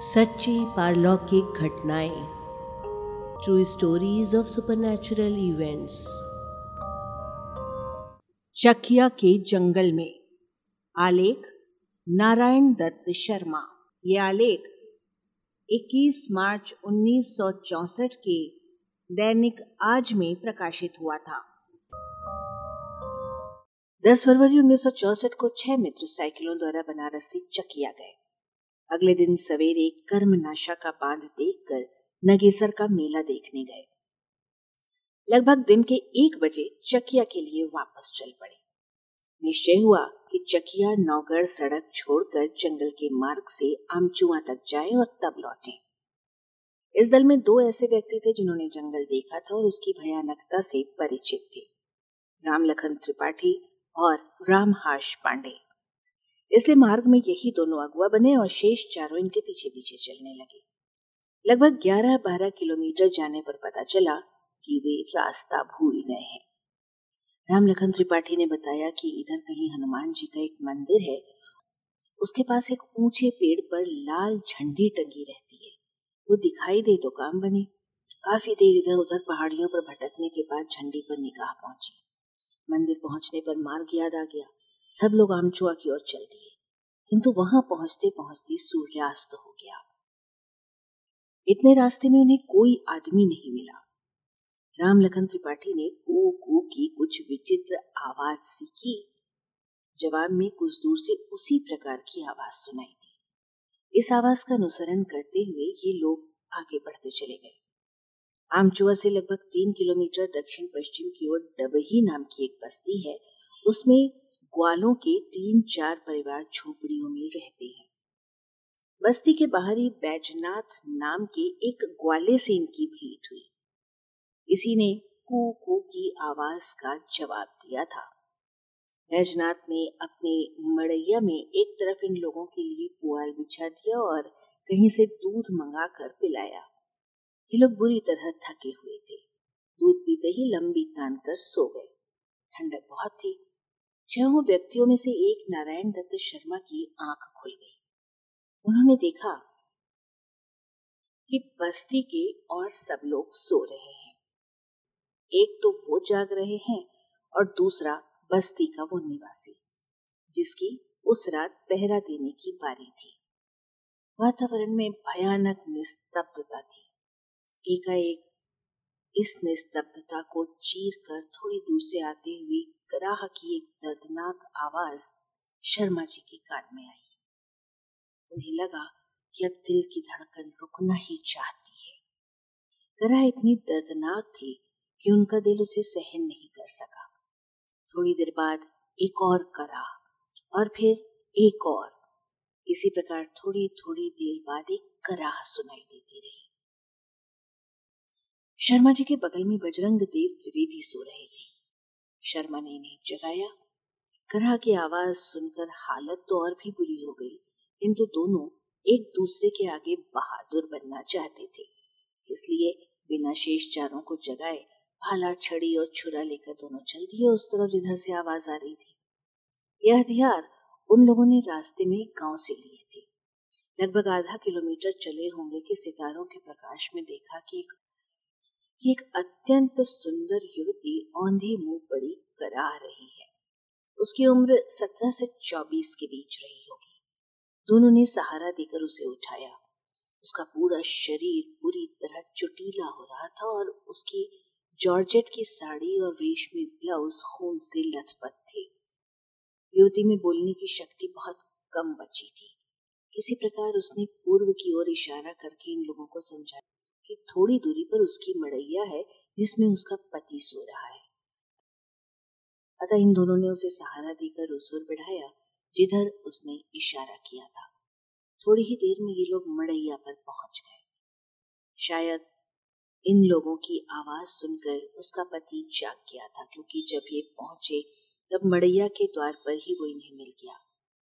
सच्ची पारलौकिक घटनाएँ true stories of supernatural events Chakia के जंगल में, आलेख, नारायण दत्त शर्मा। ये आलेख 21 मार्च 1964 के दैनिक आज में प्रकाशित हुआ था। 10 फरवरी 1964 को छह मित्र साइकिलों द्वारा बनारस से चकिया गए। अगले दिन सवेरे कर्म नाशा का बाँध देखकर नगेसर का मेला देखने गए। लगभग दिन के एक बजे चकिया के लिए वापस चल पड़े। निश्चय हुआ कि चकिया नौगढ़ सड़क छोड़कर जंगल के मार्ग से आमचुआ तक जाए और तब लौटे। इस दल में दो ऐसे व्यक्ति थे जिन्होंने जंगल देखा था और उसकी भयानकता से परिचित थे। राम लखन त्रिपाठी और रामहाश पांडे। इसलिए मार्ग में यही दोनों अगुआ बने और शेष चारों इनके पीछे पीछे चलने लगे। लगभग 11-12 किलोमीटर जाने पर पता चला कि वे रास्ता भूल गए हैं। राम लखन त्रिपाठी ने बताया कि इधर कहीं हनुमान जी का एक मंदिर है। उसके पास एक ऊँचे पेड़ पर लाल झंडी टंगी रहती है। वो दिखाई दे तो काम बने। काफ़ी देर इधर उधर पहाड़ियों पर भटकने के बाद झंडी पर निगाह पहुँची। मंदिर पहुँचने पर मार्ग याद आ गया। सब लोग आमचुआ की ओर चल दिए। किंतु वहाँ पहुँचते पहुँचते सूर्यास्त हो गया। इतने रास्ते में उन्हें कोई आदमी नहीं मिला। राम लखन त्रिपाठी ने कू कू की कुछ विचित्र आवाज़ सीखी। जवाब में कुछ दूर से उसी प्रकार की आवाज़ सुनाई दी। इस आवाज़ का अनुसरण करते हुए ये लोग आगे बढ़ते चले गए। आमचुआ से लगभग तीन किलोमीटर दक्षिण पश्चिम की ओर डबही नाम की एक बस्ती है। उसमें ग्वालों के तीन चार परिवार झोपड़ियों में रहते हैं। बस्ती के बाहरी बैजनाथ नाम के एक ग्वाले से इनकी भेंट हुई। इसी ने कू कू की आवाज़ का जवाब दिया था। बैजनाथ ने अपने मड़ैया में एक तरफ़ इन लोगों के लिए पुआल बिछा दिया और कहीं से दूध मंगा कर पिलाया। ये लोग बुरी तरह थके हुए थे। दूध पीते ही लंबी तान कर सो गए। ठंडक बहुत थी। छहों व्यक्तियों में से एक नारायण दत्त शर्मा की आँख खुल गई। उन्होंने देखा कि बस्ती के और सब लोग सो रहे हैं। एक तो वो जाग रहे हैं और दूसरा बस्ती का वो निवासी, जिसकी उस रात पहरा देने की बारी थी। वातावरण में भयानक निस्तब्धता थी। एकाएक इस निस्तब्धता को चीर कर थोड़ी दूर से आते हुए कराह की एक दर्दनाक आवाज़ शर्मा जी के कान में आई। उन्हें लगा कि अब दिल की धड़कन रुकना ही चाहती है। कराह इतनी दर्दनाक थी कि उनका दिल उसे सहन नहीं कर सका। थोड़ी देर बाद एक और करा और फिर एक और। इसी प्रकार थोड़ी थोड़ी देर बाद एक कराह सुनाई देती रही। शर्मा जी के बगल में बजरंग देव त्रिवेदी सो रहे थे। शर्मा ने इन्हें जगाया। करहा की आवाज़ सुनकर हालत तो और भी बुरी हो गई, किंतु दोनों एक दूसरे के आगे बहादुर बनना चाहते थे। इसलिए बिना शेष चारों को जगाए भाला छड़ी और छुरा लेकर दोनों चल दिए उस तरफ़ जिधर से आवाज़ आ रही थी। यह हथियार उन लोगों ने रास्ते में गाँव से लिए थे। लगभग आधा किलोमीटर चले होंगे कि सितारों के प्रकाश में देखा कि एक कि एक अत्यंत सुंदर युवती औंधी मुँह पड़ी करा रही है। उसकी उम्र सत्रह से चौबीस के बीच रही होगी। दोनों ने सहारा देकर उसे उठाया। उसका पूरा शरीर पूरी तरह चुटीला हो रहा था और उसकी जॉर्जेट की साड़ी और रेशमी ब्लाउज खून से लथपथ थे। युवती में बोलने की शक्ति बहुत कम बची थी। किसी प्रकार उसने पूर्व की ओर इशारा करके इन लोगों को समझाया कि थोड़ी दूरी पर उसकी मड़ैया है, जिसमें उसका पति सो रहा है। अतः इन दोनों ने उसे सहारा देकर उस बढ़ाया, जिधर उसने इशारा किया था। थोड़ी ही देर में ये लोग मड़ैया पर पहुँच गए। शायद इन लोगों की आवाज़ सुनकर उसका पति जाग गया था, क्योंकि जब ये पहुँचे, तब मड़ैया के द्वार पर ही वो इन्हें मिल गया।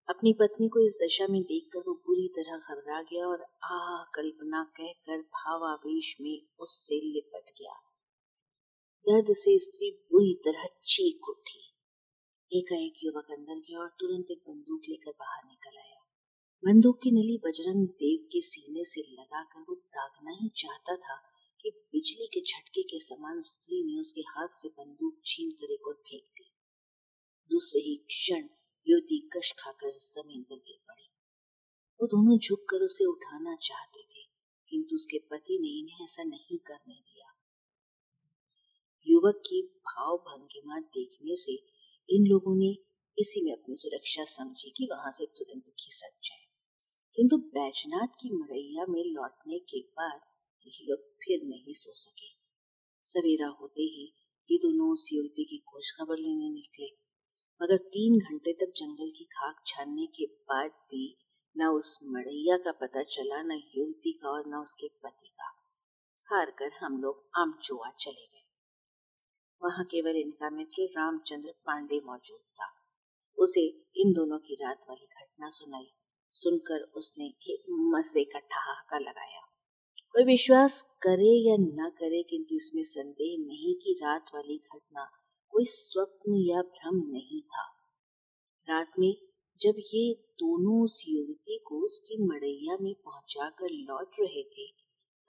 अपनी पत्नी को इस दशा में देखकर वो पूरी तरह घबरा गया और आह कल्पना कहकर भावावेश में उससे लिपट गया। दर्द से स्त्री बुरी तरह चीख उठी। एकाएक युवक अंदर गया और तुरंत एक बंदूक लेकर बाहर निकल आया। बंदूक की नली बजरंग देव के सीने से लगाकर वो दागना ही चाहता था कि बिजली के झटके के समान स्त्री ने उसके हाथ से बंदूक छीन कर एक और फेंक दी। दूसरे ही क्षण युवती कश खाकर ज़मीन पर गिर पड़ी। वो दोनों झुककर उसे उठाना चाहते थे, किंतु उसके पति ने इन्हें ऐसा नहीं करने दिया। युवक की भाव भंगिमा देखने से इन लोगों ने इसी में अपनी सुरक्षा समझी कि वहाँ से तुरंत खिसक जाए। किंतु बैजनाथ की मरैया में लौटने के बाद ये लोग फिर नहीं सो सके। सवेरा होते ही ये दोनों उस युवती की खोज खबर लेने निकले। मगर तीन घंटे तक जंगल की खाक छानने के बाद भी न उस मड़ैया का पता चला, न युवती का और न उसके पति का। हार कर हम लोग आमचुआ चले गए। वहाँ केवल इनका मित्र रामचंद्र पांडे मौजूद था। उसे इन दोनों की रात वाली घटना सुनाई, सुनकर उसने एक मज़े का ठहाका लगाया। कोई विश्वास करे या न करे, किंतु इसमें संदेह नहीं कि रात वाली घटना कोई स्वप्न या भ्रम नहीं था। रात में जब ये दोनों उस युवती को उसकी मड़ैया में पहुंचाकर लौट रहे थे,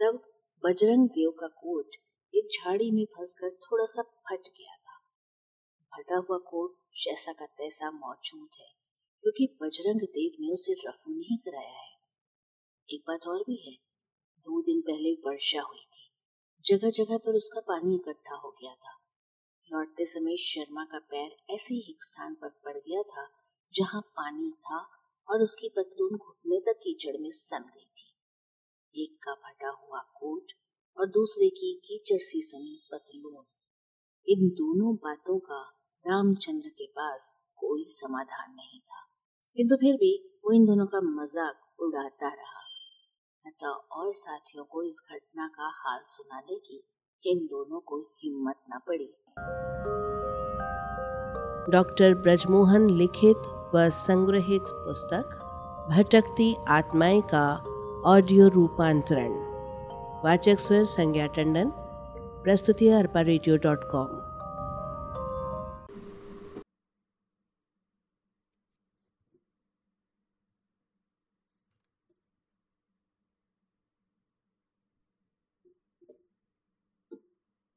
तब बजरंग देव का कोट एक झाड़ी में फंसकर थोड़ा सा फट गया था। फटा हुआ कोट जैसा का तैसा मौजूद है, क्योंकि बजरंग देव ने उसे रफू नहीं कराया है। एक बात और भी है, दो दिन पहले वर्षा हुई थी जगह जगह पर उसका पानी इकट्ठा हो गया था। लौटते समय शर्मा का पैर ऐसे ही एक स्थान पर पड़ गया था, जहाँ पानी था और उसकी पतलून घुटने तक कीचड़ में सन गई थी। एक का फटा हुआ कोट और दूसरे की कीचड़ सी सनी पतलून। इन दोनों बातों का रामचंद्र के पास कोई समाधान नहीं था। किंतु फिर भी वो इन दोनों का मज़ाक उड़ाता रहा। लता और साथियों को इस घटना का हाल सुनाने की इन दोनों को हिम्मत न पड़े। डॉक्टर ब्रजमोहन लिखित व संग्रहित पुस्तक, भटकती आत्माएँ का ऑडियो रूपांतरण। वाचक स्वर संज्ञा टंडन प्रस्तुति अर्पा रेडियो डॉट कॉम।